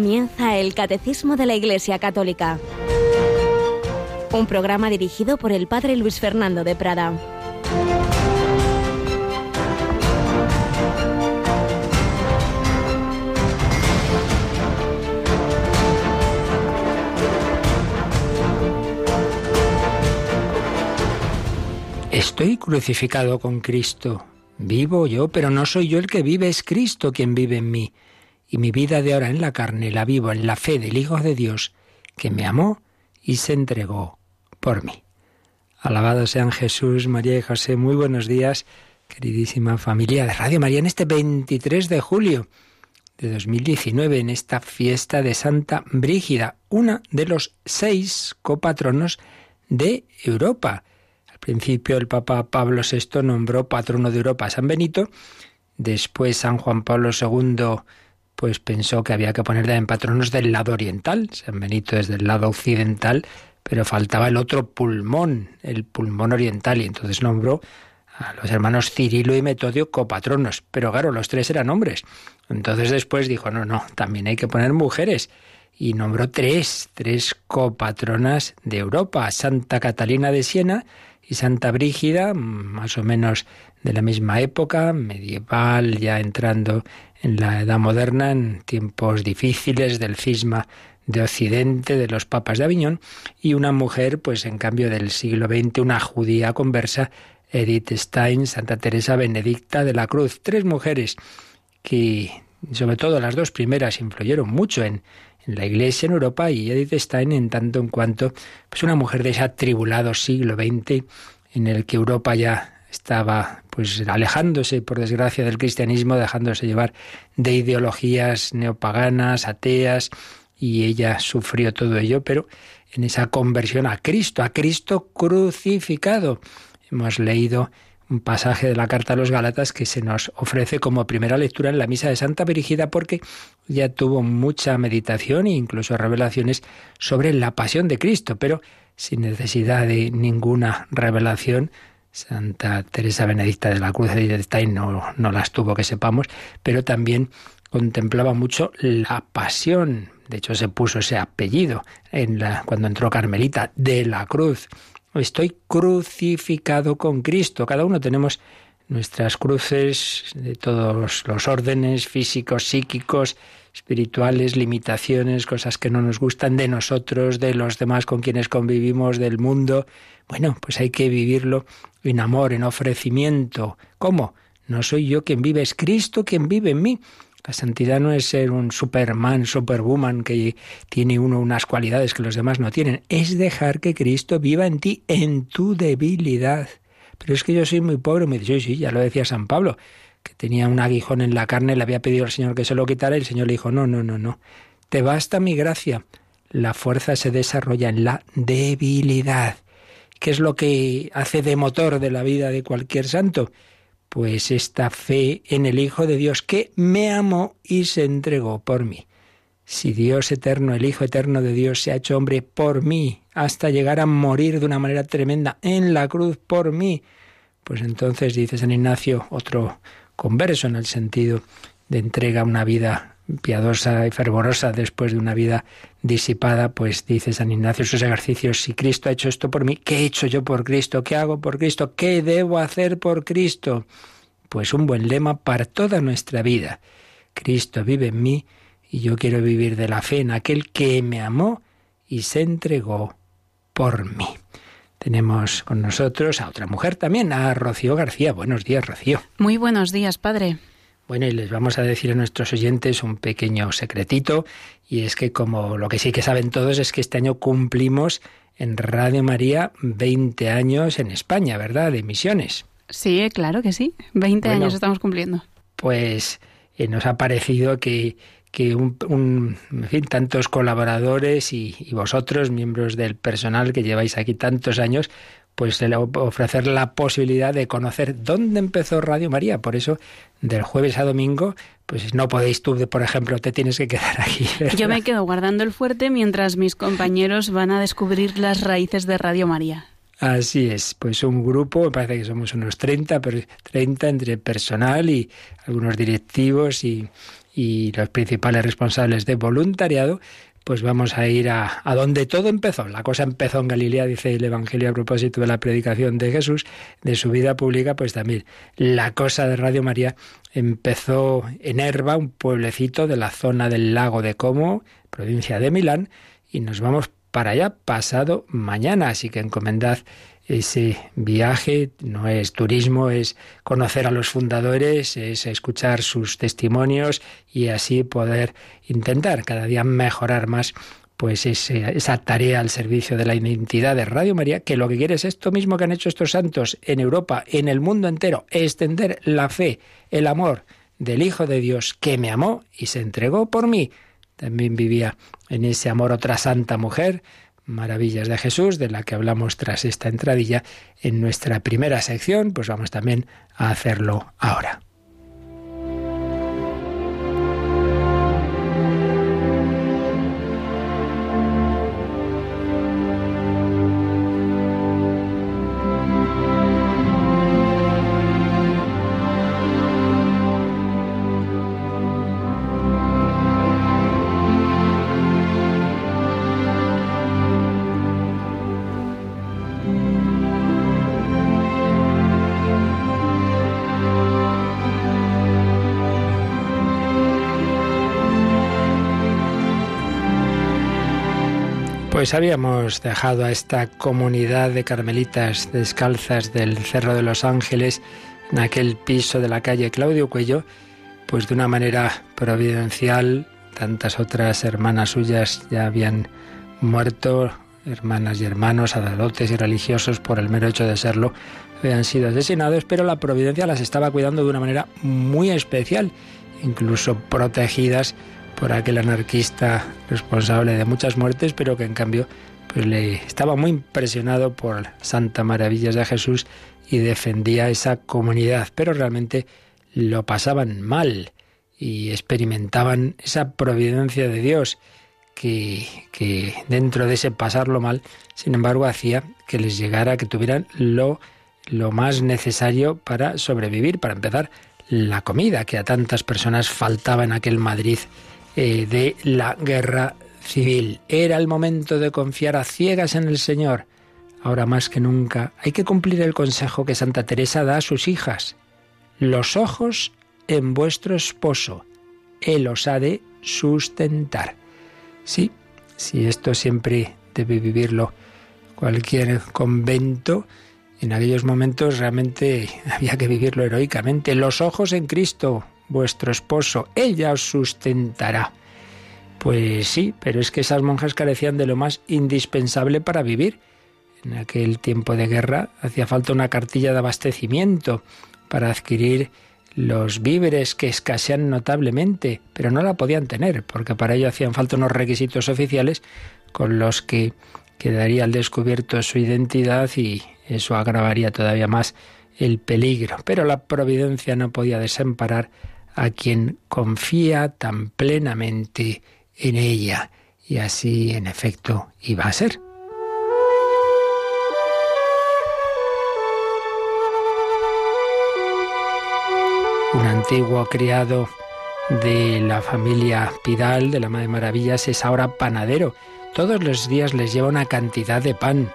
Comienza el Catecismo de la Iglesia Católica, un programa dirigido por el Padre Luis Fernando de Prada. Estoy crucificado con Cristo. Vivo yo, pero no soy yo el que vive, es Cristo quien vive en mí. Y mi vida de ahora en la carne la vivo en la fe del Hijo de Dios, que me amó y se entregó por mí. Alabado sean Jesús, María y José. Muy buenos días, queridísima familia de Radio María, en este 23 de julio de 2019, en esta fiesta de Santa Brígida, una de los seis copatronos de Europa principio el Papa Pablo VI nombró patrono de Europa a San Benito, después San Juan Pablo II pues pensó que había que ponerle en patronos del lado oriental, San Benito es del lado occidental, pero faltaba el otro pulmón, el pulmón oriental, y entonces nombró a los hermanos Cirilo y Metodio copatronos, pero claro, los tres eran hombres. Entonces después dijo, no, no, también hay que poner mujeres. Y nombró tres, tres copatronas de Europa, Santa Catalina de Siena, y Santa Brígida, más o menos de la misma época, medieval, ya entrando en la Edad Moderna, en tiempos difíciles del cisma de Occidente, de los papas de Aviñón, y una mujer, pues en cambio del siglo XX, una judía conversa, Edith Stein, Santa Teresa Benedicta de la Cruz, tres mujeres que, sobre todo las dos primeras, influyeron mucho en, en la Iglesia en Europa y Edith Stein en tanto en cuanto pues una mujer de ese atribulado siglo XX en el que Europa ya estaba pues alejándose por desgracia del cristianismo, dejándose llevar de ideologías neopaganas, ateas y ella sufrió todo ello, pero en esa conversión a Cristo, a Cristo crucificado. Hemos leído un pasaje de la carta a los Gálatas que se nos ofrece como primera lectura en la misa de Santa Virgida porque ya tuvo mucha meditación e incluso revelaciones sobre la pasión de Cristo, pero sin necesidad de ninguna revelación. Santa Teresa Benedicta de la Cruz de Stein no, no las tuvo que sepamos, pero también contemplaba mucho la pasión. De hecho, se puso ese apellido en la, cuando entró Carmelita, de la Cruz. Estoy crucificado con Cristo. Cada uno tenemos nuestras cruces de todos los órdenes físicos, psíquicos, espirituales, limitaciones, cosas que no nos gustan de nosotros, de los demás con quienes convivimos, del mundo. Bueno, pues hay que vivirlo en amor, en ofrecimiento. ¿Cómo? No soy yo quien vive, es Cristo quien vive en mí. La santidad no es ser un superman, superwoman que tiene uno unas cualidades que los demás no tienen. Es dejar que Cristo viva en ti, en tu debilidad. Pero es que yo soy muy pobre. Me dice, sí, sí, ya lo decía San Pablo, que tenía un aguijón en la carne, le había pedido al Señor que se lo quitara y el Señor le dijo, no, no, no, no. Te basta mi gracia. La fuerza se desarrolla en la debilidad. ¿Qué es lo que hace de motor de la vida de cualquier santo? pues esta fe en el Hijo de Dios que me amó y se entregó por mí. Si Dios eterno, el Hijo eterno de Dios, se ha hecho hombre por mí, hasta llegar a morir de una manera tremenda en la cruz por mí, pues entonces dice San Ignacio, otro converso en el sentido de entrega una vida piadosa y fervorosa después de una vida disipada, pues dice San Ignacio sus ejercicios, si Cristo ha hecho esto por mí, ¿qué he hecho yo por Cristo? ¿Qué hago por Cristo? ¿Qué debo hacer por Cristo? Pues un buen lema para toda nuestra vida. Cristo vive en mí y yo quiero vivir de la fe en aquel que me amó y se entregó por mí. Tenemos con nosotros a otra mujer también, a Rocío García. Buenos días, Rocío. Muy buenos días, padre. Bueno, y les vamos a decir a nuestros oyentes un pequeño secretito, y es que como lo que sí que saben todos es que este año cumplimos en Radio María 20 años en España, ¿verdad? De emisiones. Sí, claro que sí. 20 años estamos cumpliendo. Pues eh, nos ha parecido que, que un, en fin, tantos colaboradores y, y, vosotros, miembros del personal que lleváis aquí tantos años, pues ofrecer la posibilidad de conocer dónde empezó Radio María. Por eso, del jueves a domingo, pues no podéis tú, por ejemplo, te tienes que quedar aquí. Yo me quedo guardando el fuerte mientras mis compañeros van a descubrir las raíces de Radio María. Así es, pues un grupo, me parece que somos unos 30, pero 30 entre personal y algunos directivos y, y los principales responsables de voluntariado, pues vamos a ir a, a, donde todo empezó. La cosa empezó en Galilea, dice el Evangelio a propósito de la predicación de Jesús, de su vida pública, pues también la cosa de Radio María empezó en Herba, un pueblecito de la zona del lago de Como, provincia de Milán, y nos vamos para allá pasado mañana, así que encomendad ese viaje, no es turismo, es conocer a los fundadores, es escuchar sus testimonios y así poder intentar cada día mejorar más pues esa tarea al servicio de la identidad de Radio María, que lo que quiere es esto mismo que han hecho estos santos en Europa, en el mundo entero, extender la fe, el amor del Hijo de Dios que me amó y se entregó por mí. También vivía en ese amor otra santa mujer, Maravillas de Jesús, de la que hablamos tras esta entradilla en nuestra primera sección, pues vamos también a hacerlo ahora. Pues habíamos dejado a esta comunidad de carmelitas descalzas del Cerro de los Ángeles en aquel piso de la calle Claudio Cuello, pues de una manera providencial, tantas otras hermanas suyas ya habían muerto, hermanas y hermanos, sacerdotes y religiosos por el mero hecho de serlo, habían sido asesinados, pero la providencia las estaba cuidando de una manera muy especial, incluso protegidas por aquel anarquista responsable de muchas muertes, pero que en cambio pues le estaba muy impresionado por Santa Maravillas de Jesús y defendía esa comunidad, pero realmente lo pasaban mal y experimentaban esa providencia de Dios que, que dentro de ese pasarlo mal, sin embargo, hacía que les llegara, que tuvieran lo, lo más necesario para sobrevivir, para empezar, la comida que a tantas personas faltaba en aquel Madrid eh, de la guerra civil. Era el momento de confiar a ciegas en el Señor. Ahora más que nunca hay que cumplir el consejo que Santa Teresa da a sus hijas. Los ojos en vuestro esposo. Él os ha de sustentar. Sí, si esto siempre debe vivirlo cualquier convento, en aquellos momentos realmente había que vivirlo heroicamente. Los ojos en Cristo, vuestro esposo, ella os sustentará. Pues sí, pero es que esas monjas carecían de lo más indispensable para vivir. En aquel tiempo de guerra hacía falta una cartilla de abastecimiento para adquirir los víveres que escasean notablemente, pero no la podían tener, porque para ello hacían falta unos requisitos oficiales con los que quedaría al descubierto su identidad y eso agravaría todavía más el peligro. Pero la providencia no podía desamparar a quien confía tan plenamente en ella. Y así, en efecto, iba a ser. Un antiguo criado de la familia Pidal, de la Madre Maravillas, es ahora panadero. Todos los días les lleva una cantidad de pan.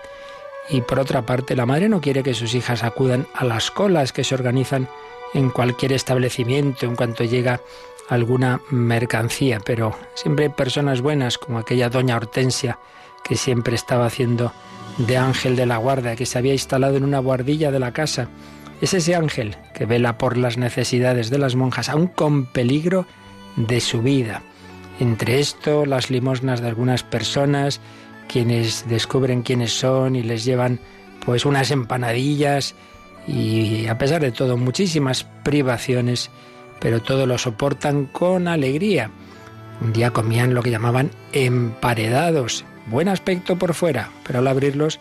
Y por otra parte, la madre no quiere que sus hijas acudan a las colas que se organizan en cualquier establecimiento en cuanto llega alguna mercancía, pero siempre hay personas buenas como aquella doña Hortensia que siempre estaba haciendo de ángel de la guardia, que se había instalado en una guardilla de la casa. Es ese ángel que vela por las necesidades de las monjas, aún con peligro de su vida. Entre esto, las limosnas de algunas personas, quienes descubren quiénes son y les llevan pues unas empanadillas y a pesar de todo muchísimas privaciones, pero todo lo soportan con alegría. Un día comían lo que llamaban emparedados, buen aspecto por fuera, pero al abrirlos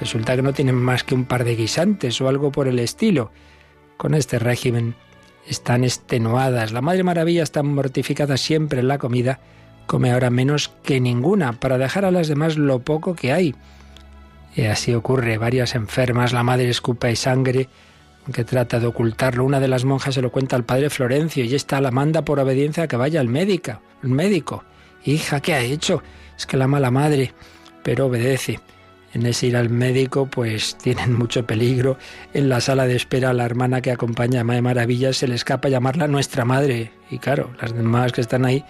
resulta que no tienen más que un par de guisantes o algo por el estilo. Con este régimen están extenuadas. La Madre Maravilla está mortificada siempre en la comida, come ahora menos que ninguna para dejar a las demás lo poco que hay. Y así ocurre, varias enfermas, la madre escupa y sangre, aunque trata de ocultarlo. Una de las monjas se lo cuenta al padre Florencio y esta la manda por obediencia a que vaya al médico. El médico. Hija, ¿qué ha hecho? Es que la mala madre. Pero obedece. En ese ir al médico, pues tienen mucho peligro. En la sala de espera, la hermana que acompaña a Madre Maravilla se le escapa llamarla nuestra madre. Y claro, las demás que están ahí,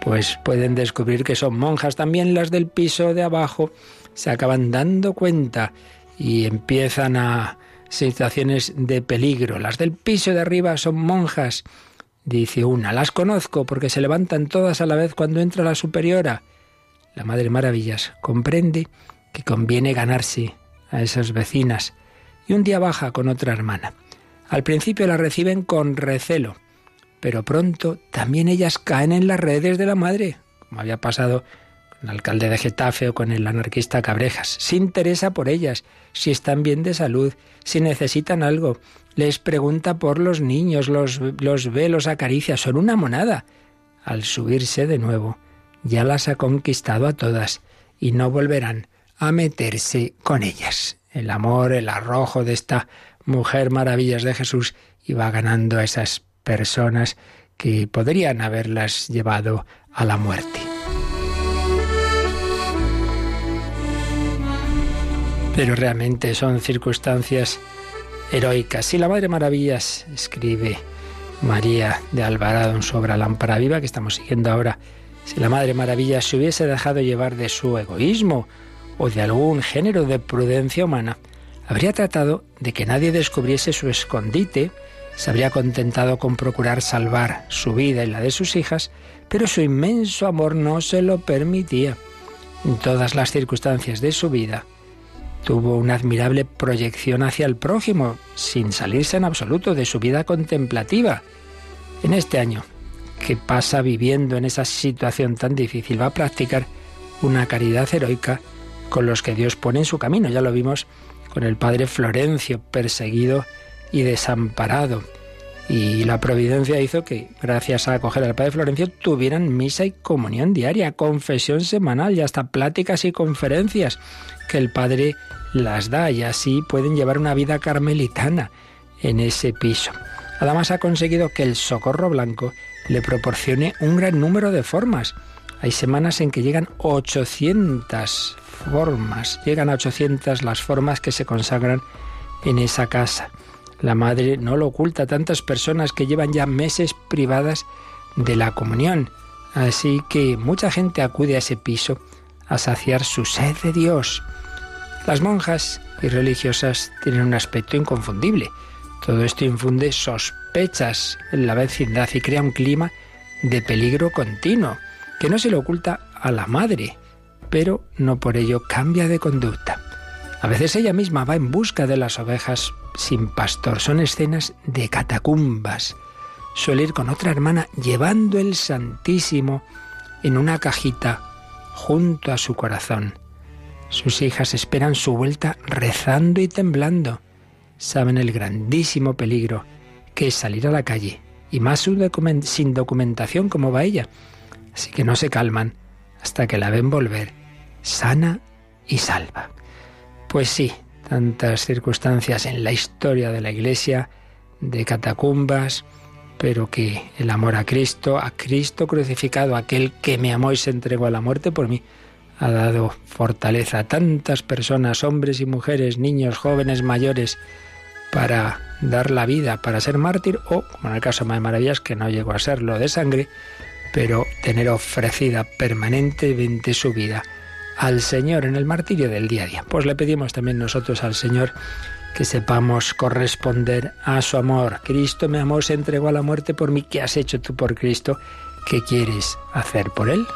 pues pueden descubrir que son monjas. También las del piso de abajo se acaban dando cuenta y empiezan a situaciones de peligro. Las del piso de arriba son monjas. Dice una, las conozco porque se levantan todas a la vez cuando entra la superiora. La Madre Maravillas comprende que conviene ganarse a esas vecinas y un día baja con otra hermana. Al principio la reciben con recelo, pero pronto también ellas caen en las redes de la madre, como había pasado con el alcalde de Getafe o con el anarquista Cabrejas. Se interesa por ellas, si están bien de salud, si necesitan algo. Les pregunta por los niños, los, los ve, los acaricia, son una monada. Al subirse de nuevo, ya las ha conquistado a todas y no volverán a meterse con ellas. El amor, el arrojo de esta mujer maravillas de Jesús iba ganando a esas personas que podrían haberlas llevado a la muerte. Pero realmente son circunstancias heroicas. Si la Madre Maravillas escribe María de Alvarado en su obra Lámpara Viva, que estamos siguiendo ahora, si la Madre Maravilla se hubiese dejado llevar de su egoísmo o de algún género de prudencia humana, habría tratado de que nadie descubriese su escondite, se habría contentado con procurar salvar su vida y la de sus hijas, pero su inmenso amor no se lo permitía. En todas las circunstancias de su vida, tuvo una admirable proyección hacia el prójimo, sin salirse en absoluto de su vida contemplativa. En este año, que pasa viviendo en esa situación tan difícil, va a practicar una caridad heroica con los que Dios pone en su camino. Ya lo vimos con el padre Florencio, perseguido y desamparado. Y la providencia hizo que, gracias a acoger al padre Florencio, tuvieran misa y comunión diaria, confesión semanal y hasta pláticas y conferencias que el padre las da y así pueden llevar una vida carmelitana en ese piso. Además ha conseguido que el socorro blanco le proporcione un gran número de formas. Hay semanas en que llegan 800 formas. Llegan a 800 las formas que se consagran en esa casa. La madre no lo oculta a tantas personas que llevan ya meses privadas de la comunión. Así que mucha gente acude a ese piso a saciar su sed de Dios. Las monjas y religiosas tienen un aspecto inconfundible. Todo esto infunde sospechas en la vecindad y crea un clima de peligro continuo, que no se le oculta a la madre, pero no por ello cambia de conducta. A veces ella misma va en busca de las ovejas sin pastor. Son escenas de catacumbas. Suele ir con otra hermana llevando el Santísimo en una cajita junto a su corazón. Sus hijas esperan su vuelta rezando y temblando. Saben el grandísimo peligro que es salir a la calle, y más sin documentación como va ella. Así que no se calman hasta que la ven volver sana y salva. Pues sí, tantas circunstancias en la historia de la Iglesia, de catacumbas, pero que el amor a Cristo, a Cristo crucificado, aquel que me amó y se entregó a la muerte por mí, ha dado fortaleza a tantas personas, hombres y mujeres, niños, jóvenes, mayores, para dar la vida, para ser mártir, o, como en el caso de Maravillas, que no llegó a serlo de sangre, pero tener ofrecida permanentemente su vida al Señor en el martirio del día a día. Pues le pedimos también nosotros al Señor que sepamos corresponder a su amor. Cristo me amó, se entregó a la muerte por mí. ¿Qué has hecho tú por Cristo? ¿Qué quieres hacer por Él?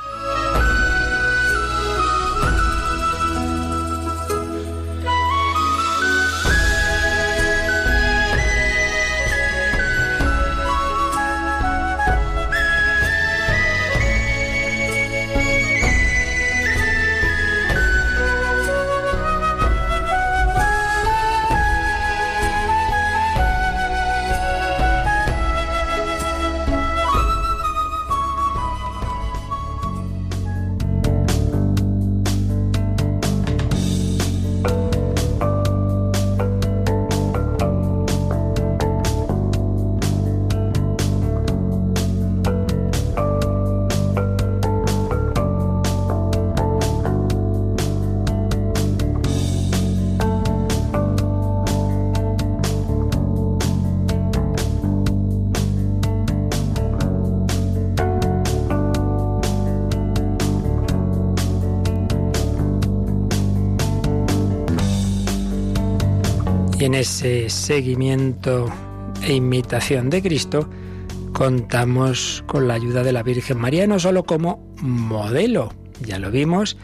En ese seguimiento e imitación de Cristo, contamos con la ayuda de la Virgen María, no solo como modelo, ya lo vimos,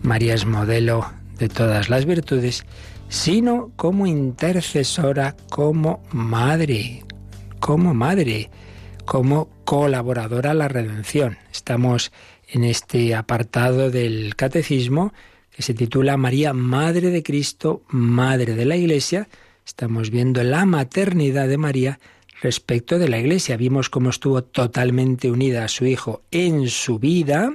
María es modelo de todas las virtudes, sino como intercesora, como madre, como madre, como colaboradora a la redención. Estamos en este apartado del catecismo que se titula María, Madre de Cristo, Madre de la Iglesia. Estamos viendo la maternidad de María respecto de la Iglesia. Vimos cómo estuvo totalmente unida a su Hijo en su vida,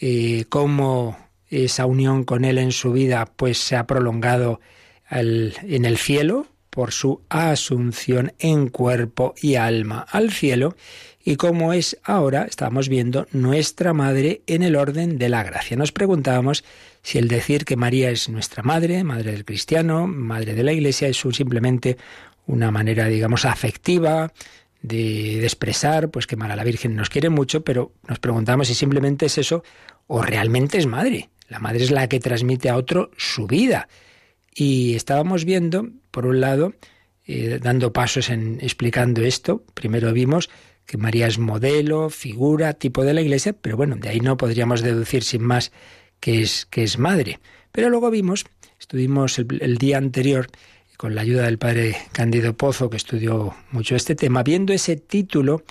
eh, cómo esa unión con Él en su vida pues se ha prolongado en el cielo por su asunción en cuerpo y alma al cielo y cómo es ahora, estamos viendo, nuestra madre en el orden de la gracia. Nos preguntábamos si el decir que María es nuestra madre, madre del cristiano, madre de la iglesia, es simplemente una manera, digamos, afectiva de, expresar, pues que María la Virgen nos quiere mucho, pero nos preguntamos si simplemente es eso o realmente es madre. La madre es la que transmite a otro su vida. Y estábamos viendo, por un lado, eh, dando pasos en explicando esto, primero vimos que María es modelo, figura, tipo de la Iglesia, pero bueno, de ahí no podríamos deducir sin más que es, que es madre. Pero luego vimos, estuvimos el día anterior con la ayuda del padre Cándido Pozo, que estudió mucho este tema, viendo ese título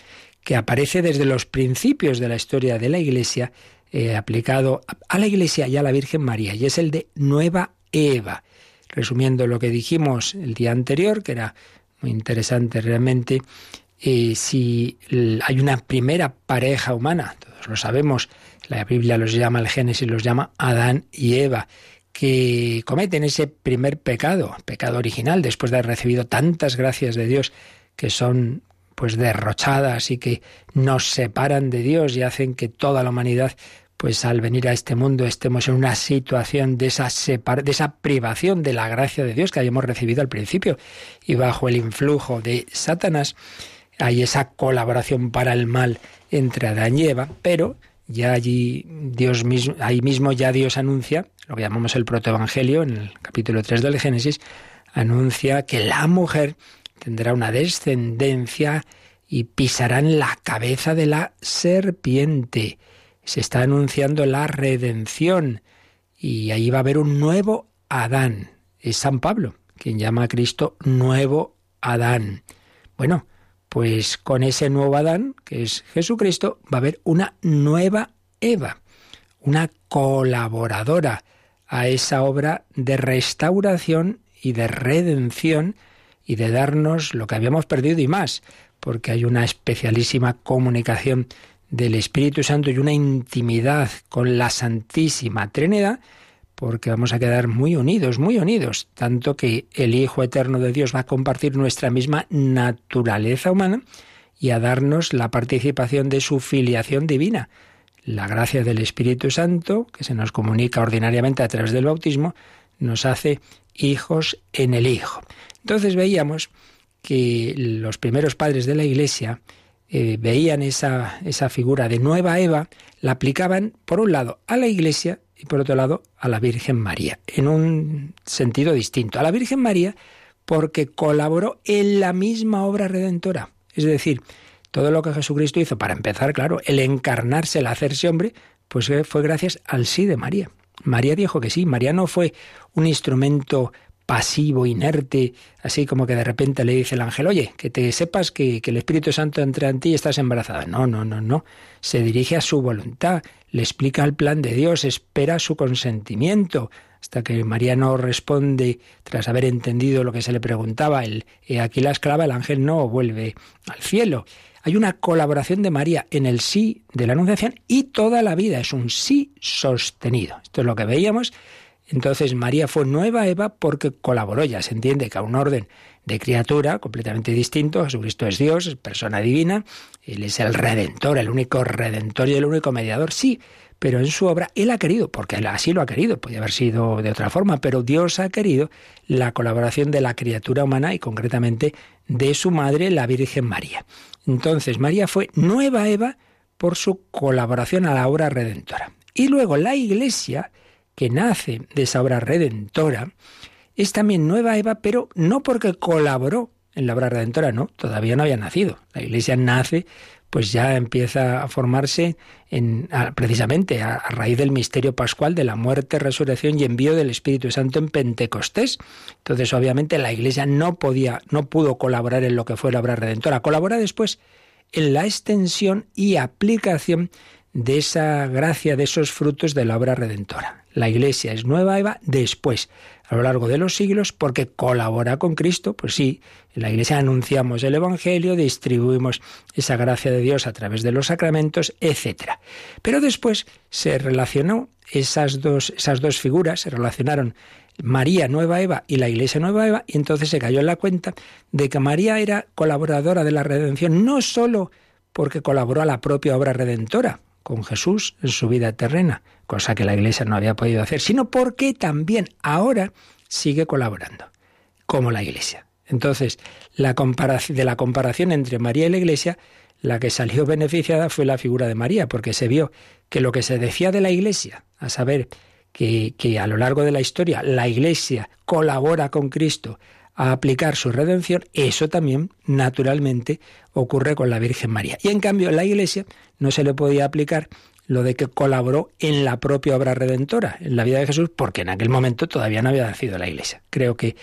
que aparece desde los principios de la historia de la Iglesia, eh, aplicado a la Iglesia y a la Virgen María, y es el de Nueva Eva. Resumiendo lo que dijimos el día anterior, que era muy interesante realmente, eh, si hay una primera pareja humana, todos lo sabemos, la Biblia los llama, el Génesis los llama Adán y Eva, que cometen ese primer pecado, pecado original, después de haber recibido tantas gracias de Dios que son pues derrochadas y que nos separan de Dios y hacen que toda la humanidad pues al venir a este mundo estemos en una situación de esa, de esa privación de la gracia de Dios que habíamos recibido al principio y bajo el influjo de Satanás hay esa colaboración para el mal entre Adán y Eva, pero ya allí Dios mismo, ahí mismo ya Dios anuncia, lo que llamamos el protoevangelio, en el capítulo 3 del Génesis, anuncia que la mujer tendrá una descendencia y pisarán la cabeza de la serpiente. Se está anunciando la redención y ahí va a haber un nuevo Adán. Es San Pablo quien llama a Cristo nuevo Adán. Bueno, pues con ese nuevo Adán, que es Jesucristo, va a haber una nueva Eva, una colaboradora a esa obra de restauración y de redención y de darnos lo que habíamos perdido y más, porque hay una especialísima comunicación del Espíritu Santo y una intimidad con la Santísima Trinidad porque vamos a quedar muy unidos, muy unidos, tanto que el Hijo Eterno de Dios va a compartir nuestra misma naturaleza humana y a darnos la participación de su filiación divina. La gracia del Espíritu Santo, que se nos comunica ordinariamente a través del bautismo, nos hace hijos en el Hijo. Entonces veíamos que los primeros padres de la Iglesia eh, veían esa, esa figura de nueva Eva, la aplicaban, por un lado, a la Iglesia y por otro lado a la Virgen María, en un sentido distinto. A la Virgen María porque colaboró en la misma obra redentora. Es decir, todo lo que Jesucristo hizo, para empezar, claro, el encarnarse, el hacerse hombre, pues fue gracias al sí de María. María dijo que sí, María no fue un instrumento pasivo, inerte, así como que de repente le dice el ángel, oye, que te sepas que, el Espíritu Santo entra en ti y estás embarazada. No, no, no, no. Se dirige a su voluntad, le explica el plan de Dios, espera su consentimiento, hasta que María no responde tras haber entendido lo que se le preguntaba. El, aquí la esclava, el ángel no vuelve al cielo. Hay una colaboración de María en el sí de la Anunciación y toda la vida es un sí sostenido. Esto es lo que veíamos entonces María fue nueva Eva porque colaboró, ya se entiende que a un orden de criatura completamente distinto, Jesucristo es Dios, es persona divina, Él es el redentor, el único redentor y el único mediador, sí, pero en su obra Él ha querido, porque Él así lo ha querido, podría haber sido de otra forma, pero Dios ha querido la colaboración de la criatura humana y concretamente de su madre, la Virgen María. Entonces María fue nueva Eva por su colaboración a la obra redentora. Y luego la Iglesia, que nace de esa obra redentora, es también nueva Eva, pero no porque colaboró en la obra redentora, no, todavía no había nacido. La Iglesia nace, pues ya empieza a formarse en, precisamente a, a, raíz del misterio pascual de la muerte, resurrección y envío del Espíritu Santo en Pentecostés. Entonces, obviamente, la Iglesia no podía, no pudo colaborar en lo que fue la obra redentora. Colabora después en la extensión y aplicación de esa gracia, de esos frutos de la obra redentora. La Iglesia es nueva Eva después, a lo largo de los siglos, porque colabora con Cristo. Pues sí, en la Iglesia anunciamos el Evangelio, distribuimos esa gracia de Dios a través de los sacramentos, etc. Pero después se relacionó esas dos, esas dos figuras, se relacionaron María Nueva Eva y la Iglesia Nueva Eva, y entonces se cayó en la cuenta de que María era colaboradora de la redención, no sólo porque colaboró a la propia obra redentora, con Jesús en su vida terrena, cosa que la Iglesia no había podido hacer, sino porque también ahora sigue colaborando, como la Iglesia. Entonces, la de la comparación entre María y la Iglesia, la que salió beneficiada fue la figura de María, porque se vio que lo que se decía de la Iglesia, a saber, que, que a lo largo de la historia la Iglesia colabora con Cristo a aplicar su redención, eso también naturalmente ocurre con la Virgen María. Y en cambio en la Iglesia no se le podía aplicar lo de que colaboró en la propia obra redentora, en la vida de Jesús, porque en aquel momento todavía no había nacido la Iglesia. Creo que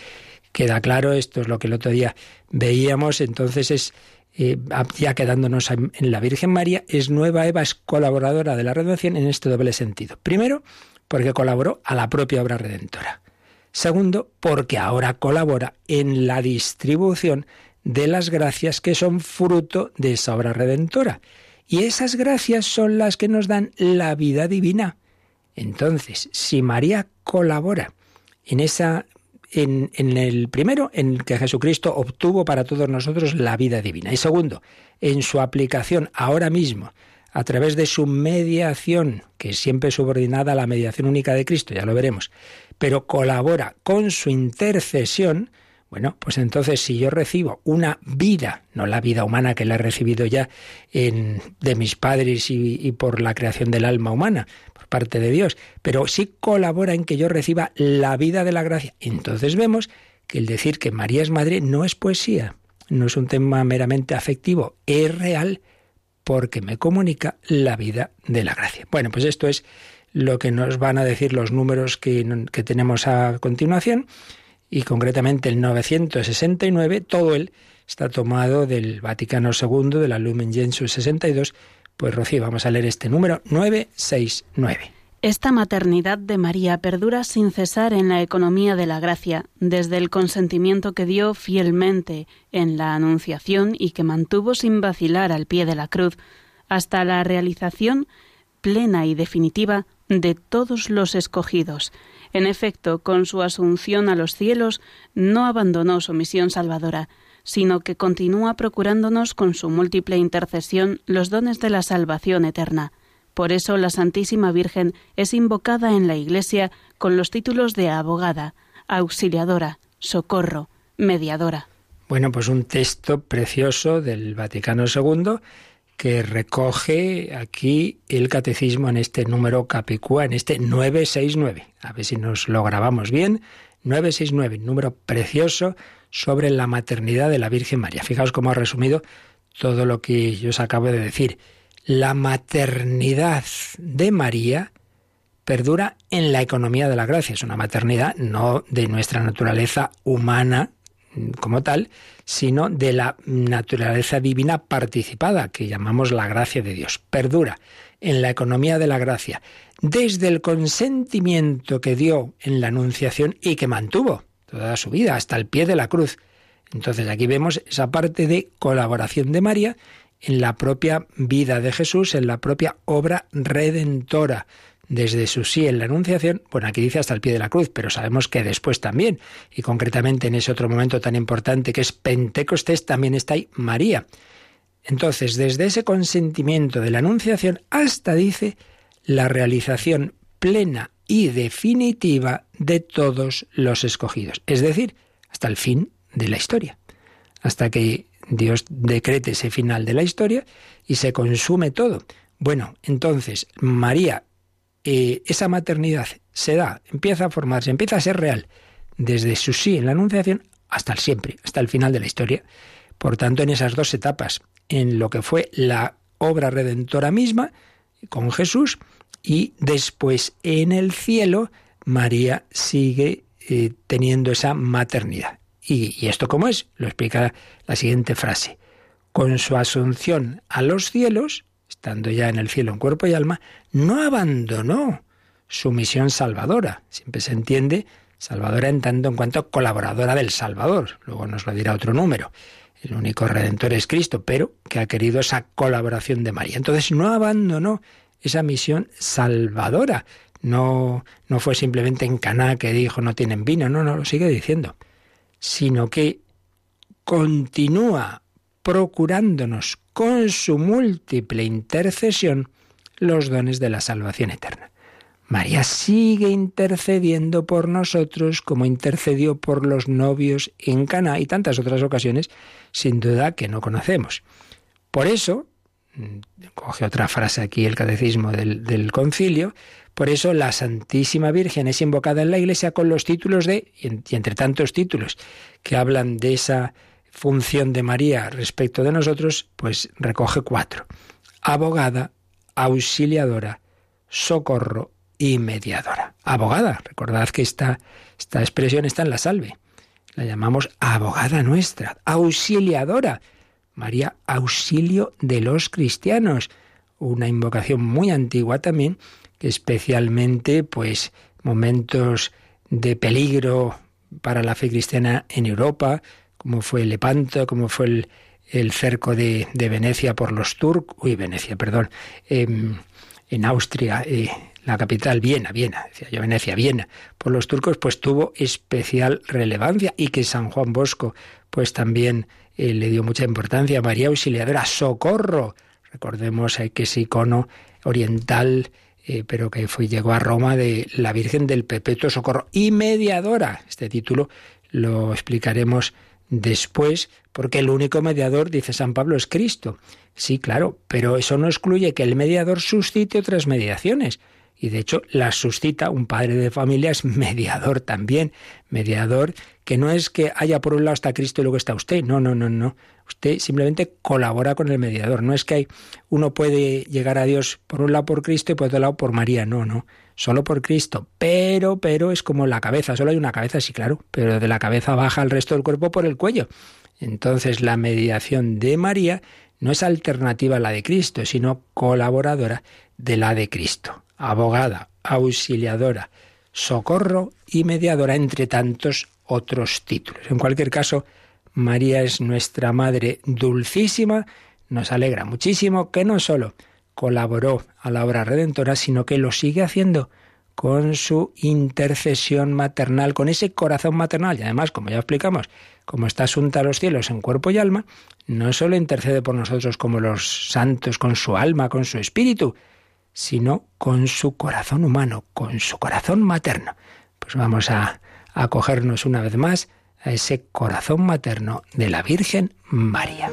queda claro, esto es lo que el otro día veíamos, entonces es, eh, ya quedándonos en la Virgen María, es nueva Eva, es colaboradora de la redención en este doble sentido. Primero, porque colaboró a la propia obra redentora. Segundo, porque ahora colabora en la distribución de las gracias que son fruto de esa obra redentora. Y esas gracias son las que nos dan la vida divina. Entonces, si María colabora en esa en, en, el primero, en que Jesucristo obtuvo para todos nosotros la vida divina. Y segundo, en su aplicación ahora mismo a través de su mediación, que es siempre subordinada a la mediación única de Cristo, ya lo veremos, pero colabora con su intercesión, bueno, pues entonces si yo recibo una vida, no la vida humana que la he recibido ya de mis padres y, y por la creación del alma humana, por parte de Dios, pero sí colabora en que yo reciba la vida de la gracia, entonces vemos que el decir que María es madre no es poesía, no es un tema meramente afectivo, es real, porque me comunica la vida de la gracia. Bueno, pues esto es lo que nos van a decir los números que, tenemos a continuación y concretamente el 969, todo él está tomado del Vaticano II, de la Lumen Gentium 62. Pues Rocío, vamos a leer este número 969. Esta maternidad de María perdura sin cesar en la economía de la gracia, desde el consentimiento que dio fielmente en la Anunciación y que mantuvo sin vacilar al pie de la cruz, hasta la realización plena y definitiva de todos los escogidos. En efecto, con su asunción a los cielos, no abandonó su misión salvadora, sino que continúa procurándonos con su múltiple intercesión los dones de la salvación eterna. Por eso la Santísima Virgen es invocada en la Iglesia con los títulos de abogada, auxiliadora, socorro, mediadora. Bueno, pues un texto precioso del Vaticano II que recoge aquí el catecismo en este número capicúa, en este 969. A ver si nos lo grabamos bien. 969, número precioso sobre la maternidad de la Virgen María. Fijaos cómo ha resumido todo lo que yo os acabo de decir la maternidad de María perdura en la economía de la gracia. Es una maternidad no de nuestra naturaleza humana como tal, sino de la naturaleza divina participada, que llamamos la gracia de Dios. Perdura en la economía de la gracia, desde el consentimiento que dio en la Anunciación y que mantuvo toda su vida hasta el pie de la cruz. Entonces aquí vemos esa parte de colaboración de María en la propia vida de Jesús, en la propia obra redentora. Desde su sí en la Anunciación, bueno, aquí dice hasta el pie de la cruz, pero sabemos que después también, y concretamente en ese otro momento tan importante que es Pentecostés, también está ahí María. Entonces, desde ese consentimiento de la Anunciación hasta, dice, la realización plena y definitiva de todos los escogidos, es decir, hasta el fin de la historia, hasta que Dios decrete ese final de la historia y se consume todo. Bueno, entonces María, eh, esa maternidad se da, empieza a formarse, empieza a ser real desde su sí en la Anunciación hasta el siempre, hasta el final de la historia. Por tanto, en esas dos etapas, en lo que fue la obra redentora misma con Jesús y después en el cielo, María sigue eh, teniendo esa maternidad. ¿Y, ¿Y esto cómo es? Lo explica la siguiente frase. Con su asunción a los cielos, estando ya en el cielo en cuerpo y alma, no abandonó su misión salvadora. Siempre se entiende salvadora en tanto en cuanto colaboradora del Salvador. Luego nos lo dirá otro número. El único redentor es Cristo, pero que ha querido esa colaboración de María. Entonces no abandonó esa misión salvadora. No, no fue simplemente en Caná que dijo no tienen vino, no, no, lo sigue diciendo, sino que continúa procurándonos con su múltiple intercesión los dones de la salvación eterna. María sigue intercediendo por nosotros como intercedió por los novios en Cana y tantas otras ocasiones, sin duda que no conocemos. Por eso, coge otra frase aquí el catecismo del, del concilio, por eso la Santísima Virgen es invocada en la Iglesia con los títulos de, y entre tantos títulos que hablan de esa función de María respecto de nosotros, pues recoge cuatro. Abogada, auxiliadora, socorro y mediadora. Abogada, recordad que esta, esta expresión está en la salve. La llamamos abogada nuestra, auxiliadora. María, auxilio de los cristianos. Una invocación muy antigua también, que especialmente, pues, momentos de peligro para la fe cristiana en Europa, como fue Lepanto, como fue el, el cerco de, de, Venecia por los turcos, uy, Venecia, perdón, eh, en Austria, eh, la capital, Viena, Viena, decía yo Venecia, Viena, por los turcos, pues tuvo especial relevancia y que San Juan Bosco, pues también eh, le dio mucha importancia. María Auxiliadora, socorro. Recordemos que ese icono oriental, eh, pero que fue, llegó a Roma de la Virgen del Perpetuo Socorro y mediadora. Este título lo explicaremos después, porque el único mediador, dice San Pablo, es Cristo. Sí, claro, pero eso no excluye que el mediador suscite otras mediaciones. Y de hecho la suscita un padre de familia es mediador también, mediador que no es que haya por un lado está Cristo y luego está usted, no, no, no, no. Usted simplemente colabora con el mediador, no es que hay, uno puede llegar a Dios por un lado por Cristo y por otro lado por María, no, no, solo por Cristo, pero, pero es como la cabeza, solo hay una cabeza, sí, claro, pero de la cabeza baja el resto del cuerpo por el cuello. Entonces la mediación de María no es alternativa a la de Cristo, sino colaboradora de la de Cristo abogada, auxiliadora, socorro y mediadora, entre tantos otros títulos. En cualquier caso, María es nuestra Madre dulcísima, nos alegra muchísimo que no solo colaboró a la obra redentora, sino que lo sigue haciendo con su intercesión maternal, con ese corazón maternal. Y además, como ya explicamos, como está asunta a los cielos en cuerpo y alma, no solo intercede por nosotros como los santos con su alma, con su espíritu, sino con su corazón humano, con su corazón materno. Pues vamos a acogernos una vez más a ese corazón materno de la Virgen María.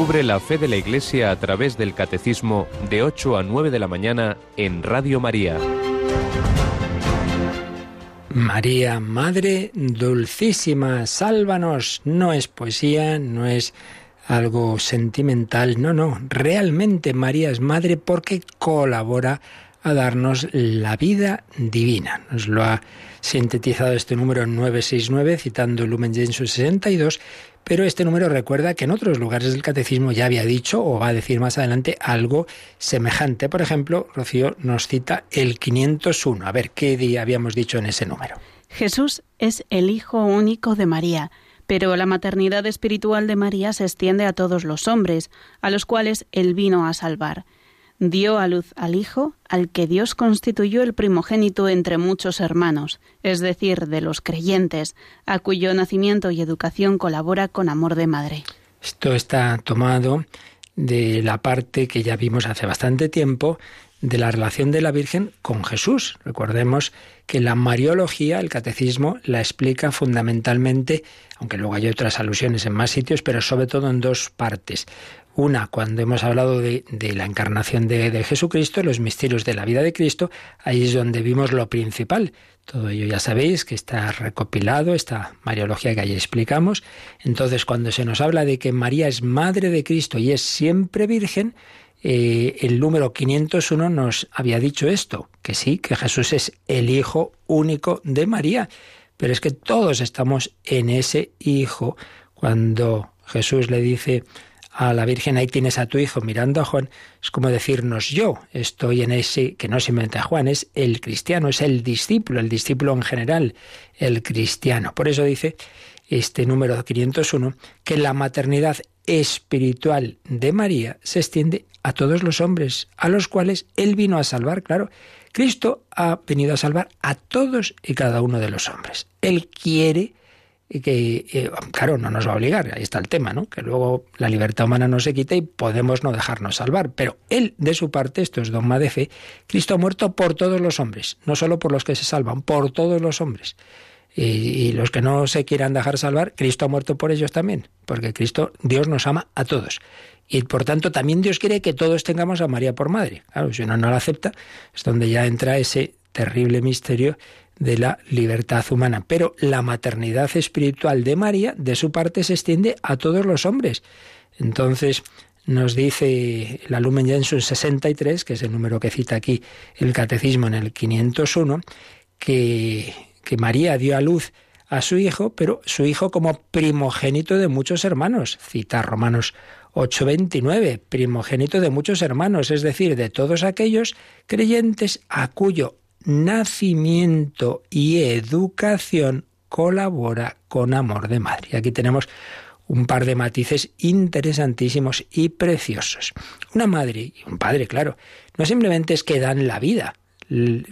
Descubre la fe de la Iglesia a través del Catecismo de 8 a 9 de la mañana en Radio María. María, Madre Dulcísima, sálvanos. No es poesía, no es algo sentimental, no, no. Realmente María es Madre porque colabora a darnos la vida divina. Nos lo ha sintetizado este número 969, citando el Lumen Gentium 62, pero este número recuerda que en otros lugares del catecismo ya había dicho o va a decir más adelante algo semejante. Por ejemplo, Rocío nos cita el 501. A ver, ¿qué día habíamos dicho en ese número? Jesús es el Hijo único de María, pero la maternidad espiritual de María se extiende a todos los hombres, a los cuales Él vino a salvar dio a luz al Hijo, al que Dios constituyó el primogénito entre muchos hermanos, es decir, de los creyentes, a cuyo nacimiento y educación colabora con amor de madre. Esto está tomado de la parte que ya vimos hace bastante tiempo de la relación de la Virgen con Jesús. Recordemos que la Mariología, el catecismo, la explica fundamentalmente, aunque luego hay otras alusiones en más sitios, pero sobre todo en dos partes. Una, cuando hemos hablado de, la encarnación de, Jesucristo, los misterios de la vida de Cristo, ahí es donde vimos lo principal. Todo ello ya sabéis que está recopilado, esta Mariología que ahí explicamos. Entonces, cuando se nos habla de que María es madre de Cristo y es siempre virgen, eh, el número 501 nos había dicho esto, que sí, que Jesús es el Hijo único de María. Pero es que todos estamos en ese Hijo. Cuando Jesús le dice a la Virgen, ahí tienes a tu hijo mirando a Juan, es como decirnos yo estoy en ese, que no simplemente a Juan, es el cristiano, es el discípulo, el discípulo en general, el cristiano. Por eso dice este número 501 que la maternidad espiritual de María se extiende a todos los hombres, a los cuales Él vino a salvar, claro. Cristo ha venido a salvar a todos y cada uno de los hombres. Él quiere que, eh, claro, no nos va a obligar, ahí está el tema, ¿no? Que luego la libertad humana no se quita y podemos no dejarnos salvar. Pero él, de su parte, esto es dogma de fe, Cristo ha muerto por todos los hombres, no solo por los que se salvan, por todos los hombres. Y, y, los que no se quieran dejar salvar, Cristo ha muerto por ellos también, porque Cristo, Dios nos ama a todos. Y por tanto también Dios quiere que todos tengamos a María por madre. Claro, si uno no la acepta, es donde ya entra ese terrible misterio de la libertad humana. Pero la maternidad espiritual de María, de su parte, se extiende a todos los hombres. Entonces, nos dice la Lumen Gentium 63, que es el número que cita aquí el Catecismo en el 501, que, que María dio a luz a su hijo, pero su hijo como primogénito de muchos hermanos. Cita Romanos 8:29, primogénito de muchos hermanos, es decir, de todos aquellos creyentes a cuyo nacimiento y educación colabora con amor de madre. Y aquí tenemos un par de matices interesantísimos y preciosos. Una madre y un padre, claro, no simplemente es que dan la vida.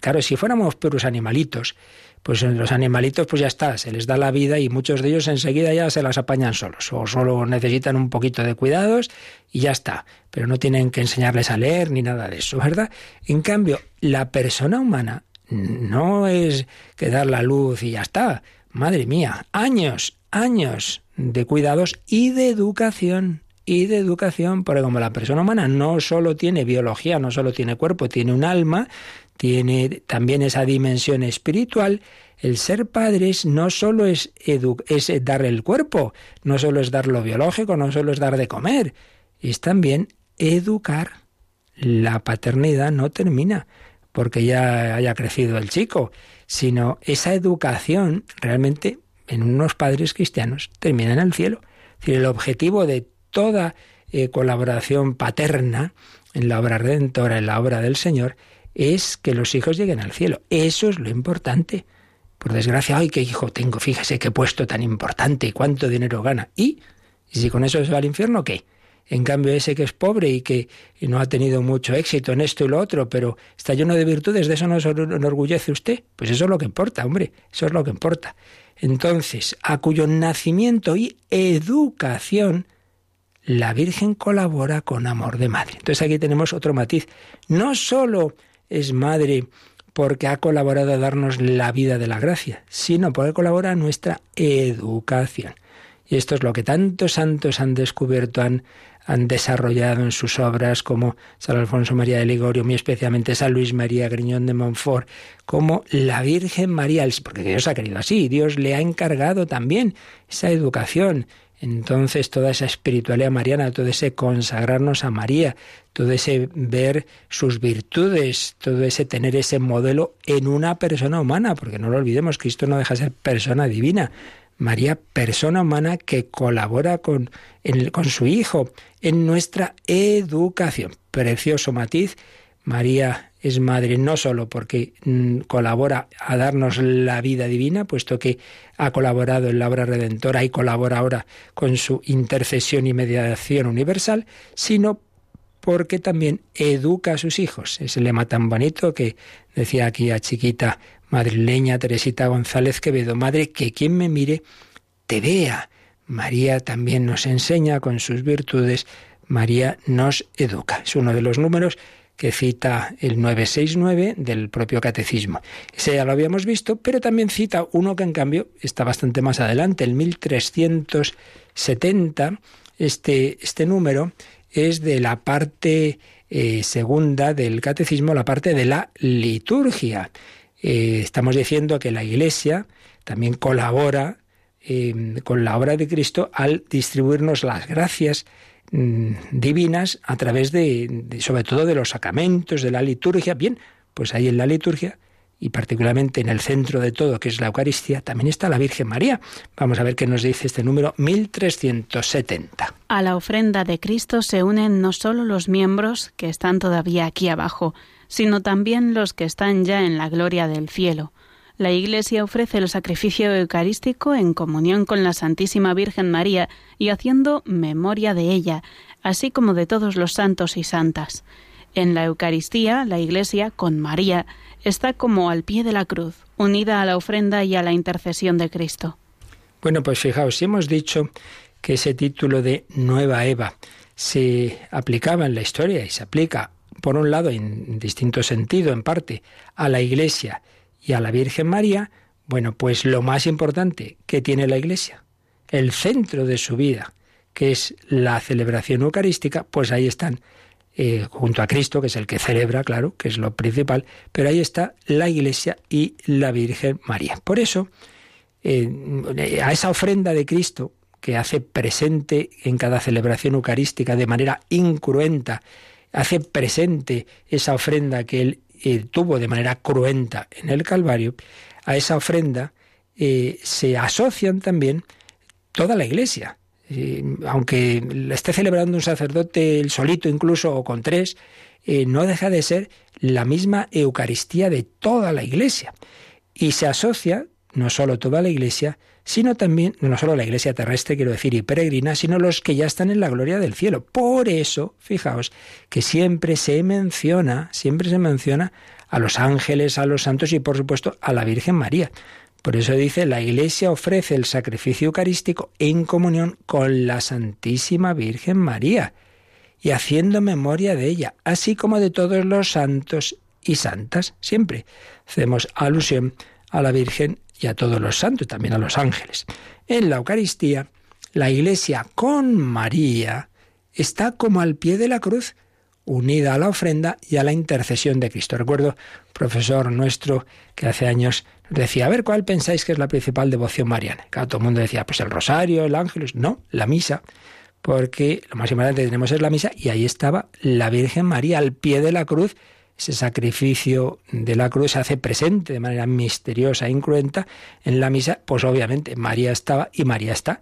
Claro, si fuéramos puros animalitos, pues los animalitos pues ya está, se les da la vida y muchos de ellos enseguida ya se las apañan solos o solo necesitan un poquito de cuidados y ya está, pero no tienen que enseñarles a leer ni nada de eso, ¿verdad? En cambio, la persona humana no es que dar la luz y ya está. Madre mía, años, años de cuidados y de educación y de educación, porque como la persona humana no solo tiene biología, no solo tiene cuerpo, tiene un alma, tiene también esa dimensión espiritual, el ser padres no solo es, dar el cuerpo, no solo es dar lo biológico, no solo es dar de comer, es también educar. La paternidad no termina porque ya haya crecido el chico, sino esa educación realmente en unos padres cristianos termina en el cielo. Es decir, el objetivo de toda eh, colaboración paterna en la obra redentora, en la obra del Señor, es que los hijos lleguen al cielo. Eso es lo importante. Por desgracia, ay, qué hijo tengo, fíjese qué puesto tan importante y cuánto dinero gana. ¿Y? ¿Y si con eso se va al infierno, qué? En cambio, ese que es pobre y que no ha tenido mucho éxito en esto y lo otro, pero está lleno de virtudes, ¿de eso no se enorgullece usted? Pues eso es lo que importa, hombre, eso es lo que importa. Entonces, a cuyo nacimiento y educación la Virgen colabora con amor de madre. Entonces aquí tenemos otro matiz. No solo es madre porque ha colaborado a darnos la vida de la gracia, sino porque colabora en nuestra educación. Y esto es lo que tantos santos han descubierto, han, han desarrollado en sus obras, como San Alfonso María de Ligorio, muy especialmente San Luis María Griñón de Montfort, como la Virgen María, porque Dios ha querido así, Dios le ha encargado también esa educación, entonces toda esa espiritualidad mariana, todo ese consagrarnos a María, todo ese ver sus virtudes, todo ese tener ese modelo en una persona humana, porque no lo olvidemos, Cristo no deja de ser persona divina. María, persona humana que colabora con, con su Hijo en nuestra educación. Precioso matiz. María es madre no solo porque mm, colabora a darnos la vida divina, puesto que ha colaborado en la obra redentora y colabora ahora con su intercesión y mediación universal, sino porque también educa a sus hijos. Ese lema tan bonito que decía aquí a chiquita madrileña Teresita González Quevedo, madre, que quien me mire te vea. María también nos enseña con sus virtudes, María nos educa. Es uno de los números que cita el 969 del propio catecismo. Ese ya lo habíamos visto, pero también cita uno que en cambio está bastante más adelante, el 1370. Este, este número es de la parte eh, segunda del catecismo, la parte de la liturgia. Eh, estamos diciendo que la Iglesia también colabora eh, con la obra de Cristo al distribuirnos las gracias Mm, divinas a través de, sobre todo de los sacramentos, de la liturgia. Bien, pues ahí en la liturgia y particularmente en el centro de todo, que es la Eucaristía, también está la Virgen María. Vamos a ver qué nos dice este número 1370. A la ofrenda de Cristo se unen no solo los miembros que están todavía aquí abajo, sino también los que están ya en la gloria del cielo. La Iglesia ofrece el sacrificio eucarístico en comunión con la Santísima Virgen María y haciendo memoria de ella, así como de todos los santos y santas. En la Eucaristía, la Iglesia, con María, está como al pie de la cruz, unida a la ofrenda y a la intercesión de Cristo. Bueno, pues fijaos, si hemos dicho que ese título de Nueva Eva se aplicaba en la historia y se aplica, por un lado, en distinto sentido, en parte, a la Iglesia y a la Virgen María, bueno, pues lo más importante que tiene la Iglesia, el centro de su vida, que es la celebración eucarística, pues ahí están, eh, junto a Cristo, que es el que celebra, claro, que es lo principal, pero ahí está la Iglesia y la Virgen María. Por eso, eh, a esa ofrenda de Cristo, que hace presente en cada celebración eucarística de manera incruenta, hace presente esa ofrenda que Él eh, tuvo de manera cruenta en el Calvario, a esa ofrenda eh, se asocian también toda la Iglesia. Eh, aunque la esté celebrando un sacerdote el solito incluso o con tres, no deja de ser la misma Eucaristía de toda la Iglesia. Y se asocia no solo toda la iglesia, sino también, no solo la iglesia terrestre, quiero decir, y peregrina, sino los que ya están en la gloria del cielo. Por eso, fijaos, que siempre se menciona, siempre se menciona a los ángeles, a los santos y por supuesto a la Virgen María. Por eso dice, la Iglesia ofrece el sacrificio eucarístico en comunión con la Santísima Virgen María y haciendo memoria de ella, así como de todos los santos y santas. Siempre hacemos alusión a la Virgen y a todos los santos, también a los ángeles. En la Eucaristía, la Iglesia con María está como al pie de la cruz, unida a la ofrenda y a la intercesión de Cristo. Recuerdo, profesor nuestro, que hace años decía, a ver, ¿cuál pensáis que es la principal devoción mariana? Claro, todo el mundo decía, pues el rosario, el ángel, no, la misa, porque lo más importante que tenemos es la misa y ahí estaba la Virgen María al pie de la cruz. Ese sacrificio de la cruz se hace presente de manera misteriosa e incruenta en la misa, pues obviamente María estaba y María está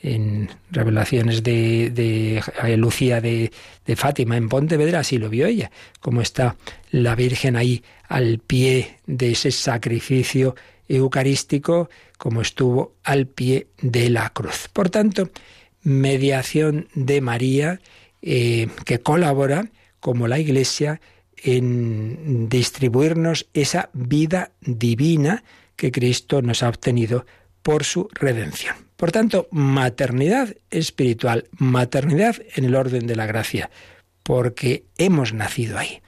en revelaciones de, de Lucía de, de, Fátima en Pontevedra, así lo vio ella, como está la Virgen ahí al pie de ese sacrificio eucarístico, como estuvo al pie de la cruz. Por tanto, mediación de María eh, que colabora, como la Iglesia, en distribuirnos esa vida divina que Cristo nos ha obtenido por su redención. Por tanto, maternidad espiritual, maternidad en el orden de la gracia, porque hemos nacido ahí.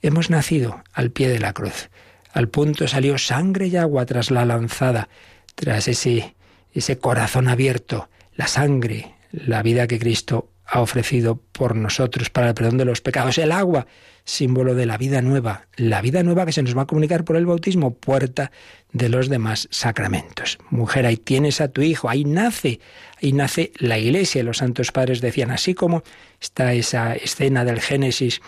Hemos nacido al pie de la cruz. Al punto salió sangre y agua tras la lanzada, tras ese, ese corazón abierto, la sangre, la vida que Cristo ha ofrecido por nosotros para el perdón de los pecados. El agua, símbolo de la vida nueva, la vida nueva que se nos va a comunicar por el bautismo, puerta de los demás sacramentos. Mujer, ahí tienes a tu hijo, ahí nace, ahí nace la iglesia. Los santos padres decían, así como está esa escena del Génesis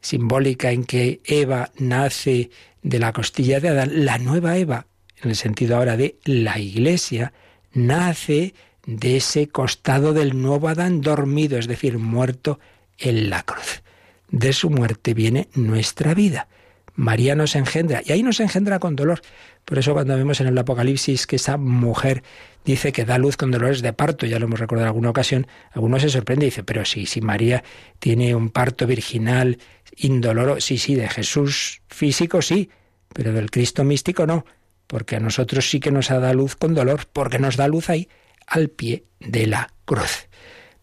simbólica en que Eva nace de la costilla de Adán, la nueva Eva, en el sentido ahora de la iglesia, nace de ese costado del nuevo Adán dormido, es decir, muerto en la cruz. De su muerte viene nuestra vida. María nos engendra, y ahí nos engendra con dolor. Por eso cuando vemos en el Apocalipsis que esa mujer dice que da luz con dolores de parto, ya lo hemos recordado en alguna ocasión, alguno se sorprende y dice, pero sí, si María tiene un parto virginal, indoloro, sí, sí, de Jesús físico sí, pero del Cristo místico no, porque a nosotros sí que nos da luz con dolor, porque nos da luz ahí al pie de la cruz.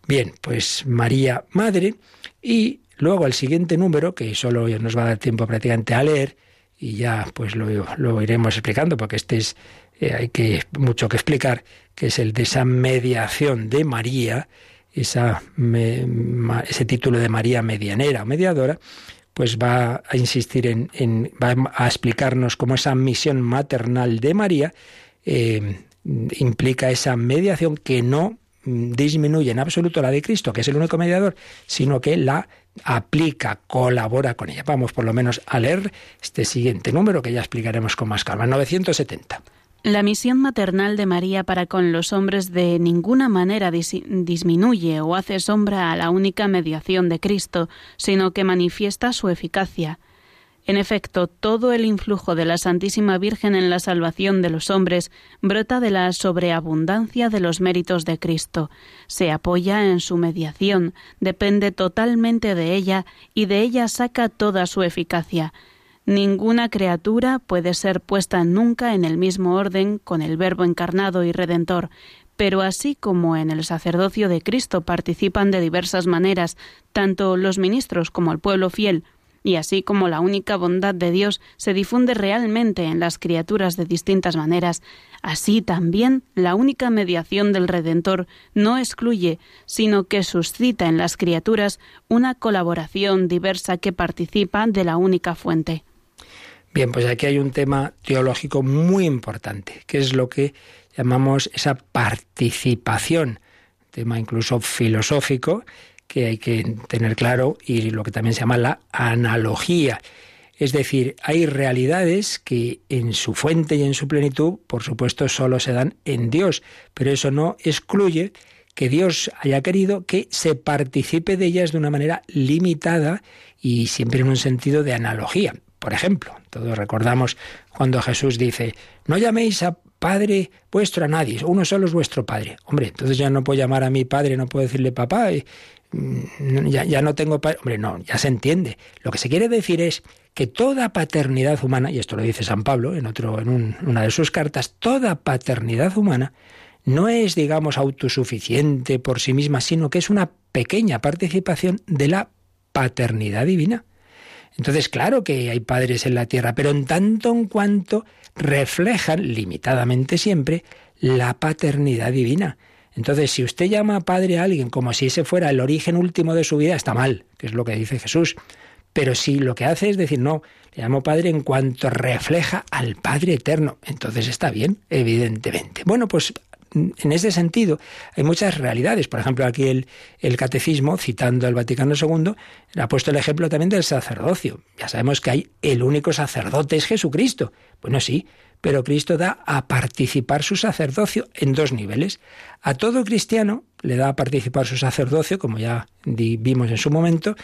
Bien, pues María Madre y luego el siguiente número, que solo nos va a dar tiempo prácticamente a leer, y ya pues lo, iremos explicando porque este es eh, hay que mucho que explicar que es el de esa mediación de María esa ese título de María medianera o mediadora pues va a insistir en, va a explicarnos cómo esa misión maternal de María eh, implica esa mediación que no disminuye en absoluto la de Cristo, que es el único mediador, sino que la aplica, colabora con ella. Vamos por lo menos a leer este siguiente número que ya explicaremos con más calma, 970. La misión maternal de María para con los hombres de ninguna manera disminuye o hace sombra a la única mediación de Cristo, sino que manifiesta su eficacia. En efecto, todo el influjo de la Santísima Virgen en la salvación de los hombres brota de la sobreabundancia de los méritos de Cristo, se apoya en su mediación, depende totalmente de ella y de ella saca toda su eficacia. Ninguna criatura puede ser puesta nunca en el mismo orden con el Verbo encarnado y redentor, pero así como en el sacerdocio de Cristo participan de diversas maneras tanto los ministros como el pueblo fiel, y así como la única bondad de Dios se difunde realmente en las criaturas de distintas maneras, así también la única mediación del Redentor no excluye, sino que suscita en las criaturas una colaboración diversa que participa de la única fuente. Bien, pues aquí hay un tema teológico muy importante, que es lo que llamamos esa participación, tema incluso filosófico, que hay que tener claro y lo que también se llama la analogía. Es decir, hay realidades que en su fuente y en su plenitud, por supuesto, solo se dan en Dios, pero eso no excluye que Dios haya querido que se participe de ellas de una manera limitada y siempre en un sentido de analogía. Por ejemplo, todos recordamos cuando Jesús dice, no llaméis a Padre vuestro a nadie, uno solo es vuestro Padre. Hombre, entonces ya no puedo llamar a mi Padre, no puedo decirle papá, mm, ya, ya no tengo. Hombre, no, ya se entiende. Lo que se quiere decir es que toda paternidad humana, y esto lo dice San Pablo en, otro, en una de sus cartas, toda paternidad humana no es, digamos, autosuficiente por sí misma, sino que es una pequeña participación de la paternidad divina. Entonces, claro que hay padres en la tierra, pero en tanto en cuanto reflejan, limitadamente siempre, la paternidad divina. Entonces, si usted llama a padre a alguien como si ese fuera el origen último de su vida, está mal, que es lo que dice Jesús. Pero si lo que hace es decir, no, le llamo Padre en cuanto refleja al Padre eterno, entonces está bien, evidentemente. Bueno, pues en ese sentido hay muchas realidades. Por ejemplo, aquí el, el, catecismo, citando al Vaticano II, ha puesto el ejemplo también del sacerdocio. Ya sabemos que hay el único sacerdote es Jesucristo. Bueno, sí, pero Cristo da a participar su sacerdocio en dos niveles. A todo cristiano le da a participar su sacerdocio, como ya vimos en su momento,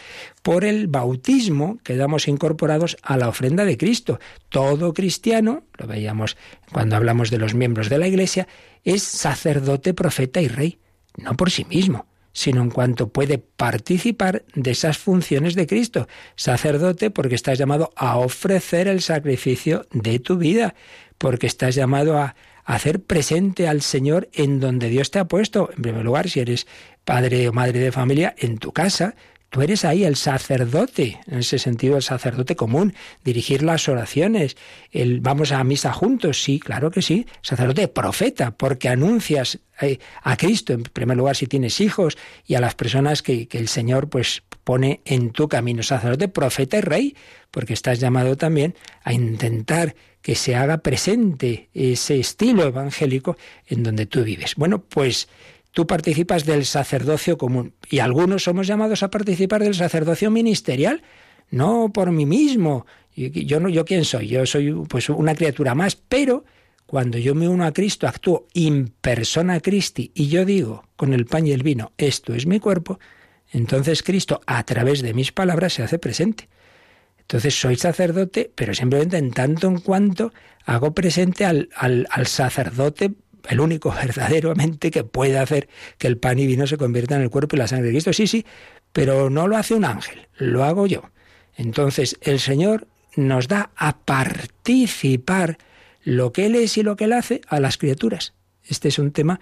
por el bautismo que damos incorporados a la ofrenda de Cristo. Todo cristiano, lo veíamos cuando hablamos de los miembros de la Iglesia, es sacerdote, profeta y rey, no por sí mismo sino en cuanto puede participar de esas funciones de Cristo. Sacerdote porque estás llamado a ofrecer el sacrificio de tu vida porque estás llamado a hacer presente al Señor en donde Dios te ha puesto. En primer lugar, si eres padre o madre de familia, en tu casa. Tú eres ahí el sacerdote, en ese sentido el sacerdote común, dirigir las oraciones, el vamos a misa juntos, sí, claro que sí, sacerdote profeta, porque anuncias eh, a Cristo en primer lugar si tienes hijos y a las personas que, el Señor pues pone en tu camino, sacerdote, profeta y rey, porque estás llamado también a intentar que se haga presente ese estilo evangélico en donde tú vives. Bueno, pues tú participas del sacerdocio común y algunos somos llamados a participar del sacerdocio ministerial, no por mí mismo. Yo no, yo quién soy, yo soy pues una criatura más, pero cuando yo me uno a Cristo, actúo in persona Christi y yo digo con el pan y el vino, esto es mi cuerpo, entonces Cristo a través de mis palabras se hace presente. Entonces soy sacerdote, pero simplemente en tanto en cuanto hago presente al, al, sacerdote el único verdaderamente que puede hacer que el pan y vino se conviertan en el cuerpo y la sangre de Cristo. Sí, sí, pero no lo hace un ángel, lo hago yo. Entonces el Señor nos da a participar lo que Él es y lo que Él hace a las criaturas. Este es un tema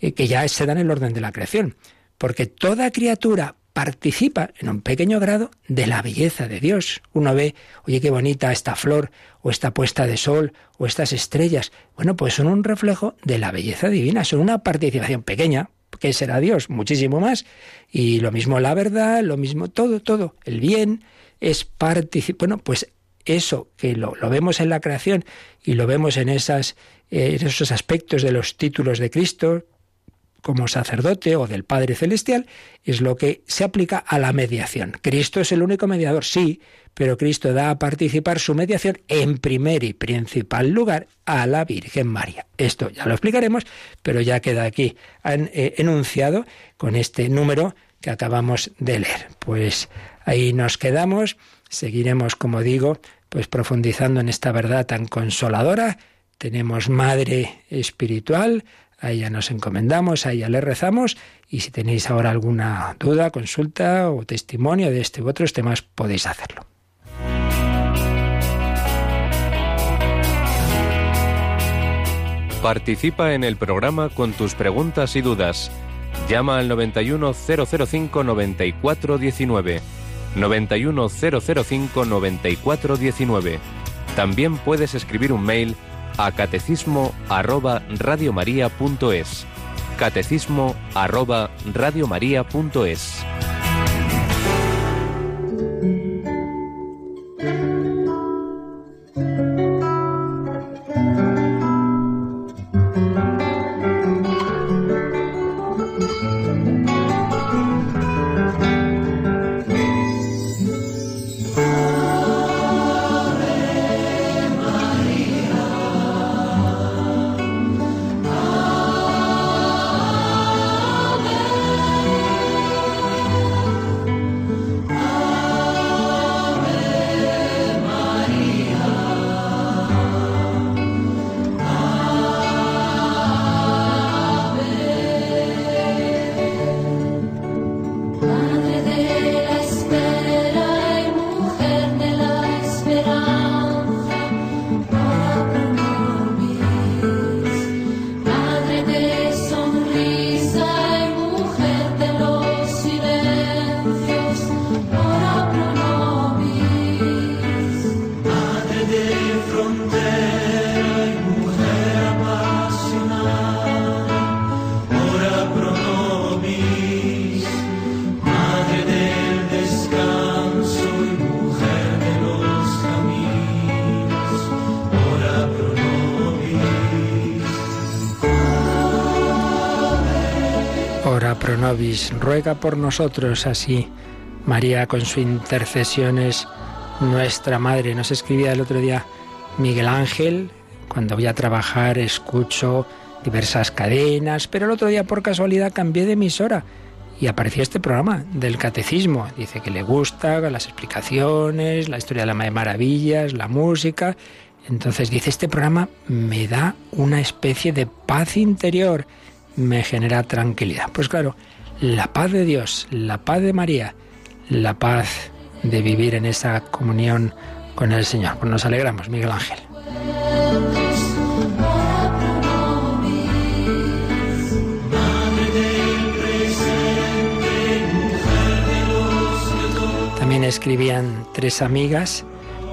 eh, que ya se da en el orden de la creación, porque toda criatura participa en un pequeño grado de la belleza de Dios. Uno ve, oye, qué bonita esta flor, o esta puesta de sol, o estas estrellas. Bueno, pues son un reflejo de la belleza divina, son una participación pequeña, que será Dios, muchísimo más. Y lo mismo la verdad, lo mismo todo, todo. El bien es participar. Bueno, pues eso que lo, lo, vemos en la creación y lo vemos en, esas, eh, en esos aspectos de los títulos de Cristo, como sacerdote o del Padre Celestial, es lo que se aplica a la mediación. Cristo es el único mediador, sí, pero Cristo da a participar su mediación en primer y principal lugar a la Virgen María. Esto ya lo explicaremos, pero ya queda aquí eh, enunciado con este número que acabamos de leer. Pues ahí nos quedamos, seguiremos, como digo, pues profundizando en esta verdad tan consoladora. Tenemos Madre Espiritual, a ella nos encomendamos, a ella le rezamos y si tenéis ahora alguna duda, consulta o testimonio de este u otros temas podéis hacerlo. Participa en el programa con tus preguntas y dudas. Llama al 91005 9419. 91005 9419. También puedes escribir un mail a catecismo arroba radiomaria.es. Catecismo arroba. Ruega por nosotros así. María con su intercesión es nuestra madre. Nos escribía el otro día Miguel Ángel, cuando voy a trabajar escucho diversas cadenas, pero el otro día por casualidad cambié de emisora y apareció este programa del catecismo. Dice que le gusta las explicaciones, la historia de la maravillas, la música. Entonces dice, este programa me da una especie de paz interior, me genera tranquilidad. Pues claro, la paz de Dios, la paz de María, la paz de vivir en esa comunión con el Señor. Pues nos alegramos, Miguel Ángel. También escribían tres amigas,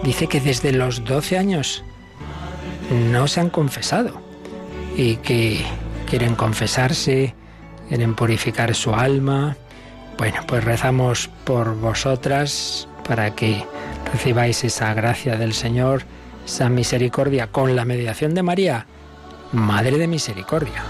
dice que desde los 12 años no se han confesado y que quieren confesarse, quieren purificar su alma. Bueno, pues rezamos por vosotras para que recibáis esa gracia del Señor, esa misericordia con la mediación de María, Madre de Misericordia.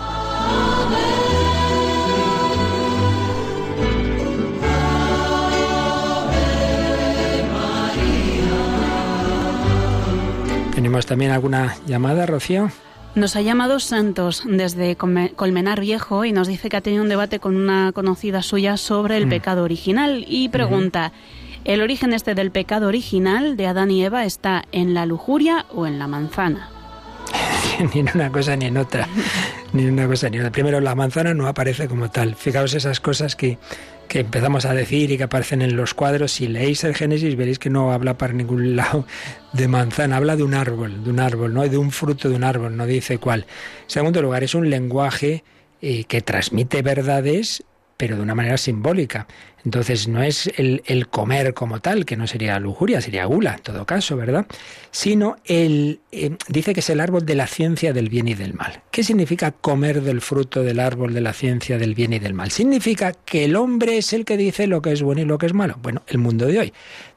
¿Tenemos también alguna llamada, Rocío? Nos ha llamado Santos desde Colmenar Viejo y nos dice que ha tenido un debate con una conocida suya sobre el mm. pecado original y pregunta, ¿el origen este del pecado original de Adán y Eva está en la lujuria o en la manzana? ni en una cosa ni en otra, ni en una cosa ni en otra. Primero, la manzana no aparece como tal. Fijaos esas cosas que, que empezamos a decir y que aparecen en los cuadros. Si leéis el Génesis veréis que no habla para ningún lado de manzana, habla de un árbol, de un árbol, ¿no? De un fruto de un árbol, no dice cuál. En segundo lugar, es un lenguaje eh, que transmite verdades pero de una manera simbólica. Entonces no es el, el, comer como tal, que no sería lujuria, sería gula en todo caso, ¿verdad? Sino el, eh, dice que es el árbol de la ciencia del bien y del mal. ¿Qué significa comer del fruto del árbol de la ciencia del bien y del mal? Significa que el hombre es el que dice lo que es bueno y lo que es malo. Bueno, el mundo de hoy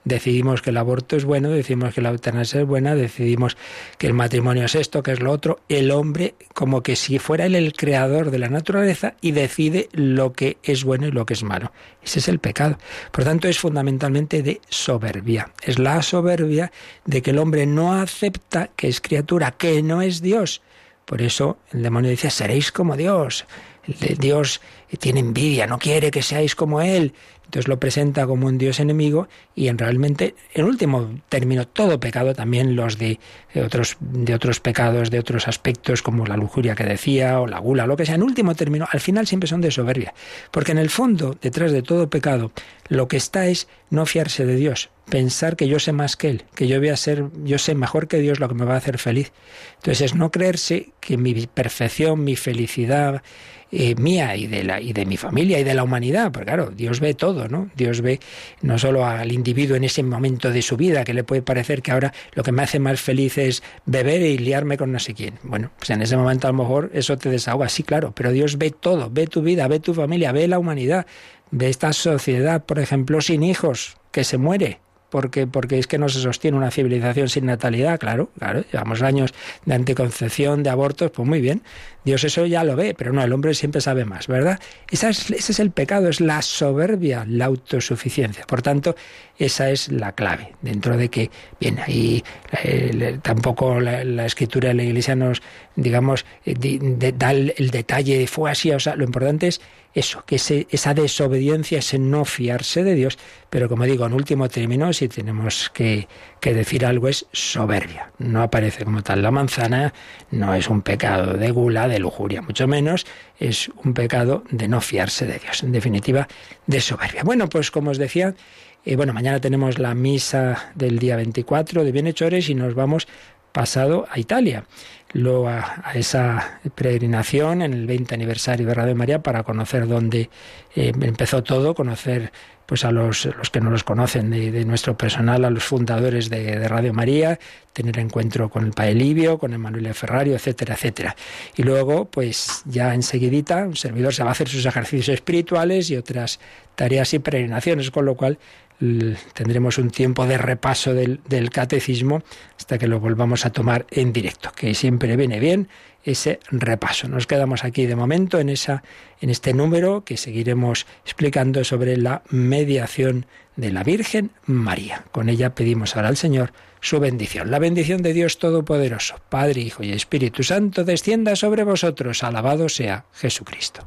decidimos que el aborto es bueno, decidimos que la eutanasia es buena, decidimos que el matrimonio es esto, que es lo otro. El hombre, como que si fuera él el creador de la naturaleza y decide lo que es bueno y lo que es malo. Ese es el pecado. Por tanto, es fundamentalmente de soberbia. Es la soberbia de que el hombre no acepta que es criatura, que no es Dios. Por eso el demonio dice, seréis como Dios. Dios tiene envidia, no quiere que seáis como Él. Entonces lo presenta como un Dios enemigo y en realmente, en último término, todo pecado, también los de, otros, de otros pecados, de otros aspectos, como la lujuria que decía, o la gula, lo que sea, en último término, al final siempre son de soberbia. Porque en el fondo, detrás de todo pecado, lo que está es no fiarse de Dios, pensar que yo sé más que Él, que yo voy a ser, yo sé mejor que Dios lo que me va a hacer feliz. Entonces es no creerse que mi perfección, mi felicidad, eh, mía y de, la, y de mi familia y de la humanidad, porque claro, Dios ve todo, ¿no? Dios ve no solo al individuo en ese momento de su vida, que le puede parecer que ahora lo que me hace más feliz es beber y liarme con no sé quién. Bueno, pues en ese momento a lo mejor eso te desahoga, sí, claro, pero Dios ve todo, ve tu vida, ve tu familia, ve la humanidad, ve esta sociedad, por ejemplo, sin hijos, que se muere, porque, porque es que no se sostiene una civilización sin natalidad, claro, claro, llevamos años de anticoncepción, de abortos, pues muy bien, Dios eso ya lo ve, pero no, el hombre siempre sabe más, ¿verdad? ese es el pecado, es la soberbia, la autosuficiencia. Por tanto, esa es la clave, dentro de que, bien, ahí eh, tampoco la, escritura de la Iglesia nos, digamos, eh, da el, detalle, fue así, o sea, lo importante es eso, que esa desobediencia, ese no fiarse de Dios, pero como digo, en último término, si tenemos que, que decir algo, es soberbia. No aparece como tal la manzana, no es un pecado de gula, de lujuria, mucho menos, es un pecado de no fiarse de Dios, en definitiva, de soberbia. Bueno, pues como os decía, eh, bueno, mañana tenemos la misa del día 24 de Bienhechores y nos vamos pasado a Italia luego a, esa peregrinación en el 20 aniversario de Radio María para conocer dónde eh, empezó todo, conocer pues a los, los que no los conocen de, nuestro personal, a los fundadores de, Radio María, tener encuentro con el Padre Livio, con Emanuele Ferrario, etcétera, etcétera. Y luego, pues ya enseguidita, un servidor se va a hacer sus ejercicios espirituales y otras tareas y peregrinaciones, con lo cual tendremos un tiempo de repaso del, del, catecismo hasta que lo volvamos a tomar en directo, que siempre viene bien ese repaso. Nos quedamos aquí de momento en esa en este número que seguiremos explicando sobre la mediación de la Virgen María. Con ella pedimos ahora al Señor su bendición. La bendición de Dios Todopoderoso, Padre, Hijo y Espíritu Santo, descienda sobre vosotros. Alabado sea Jesucristo.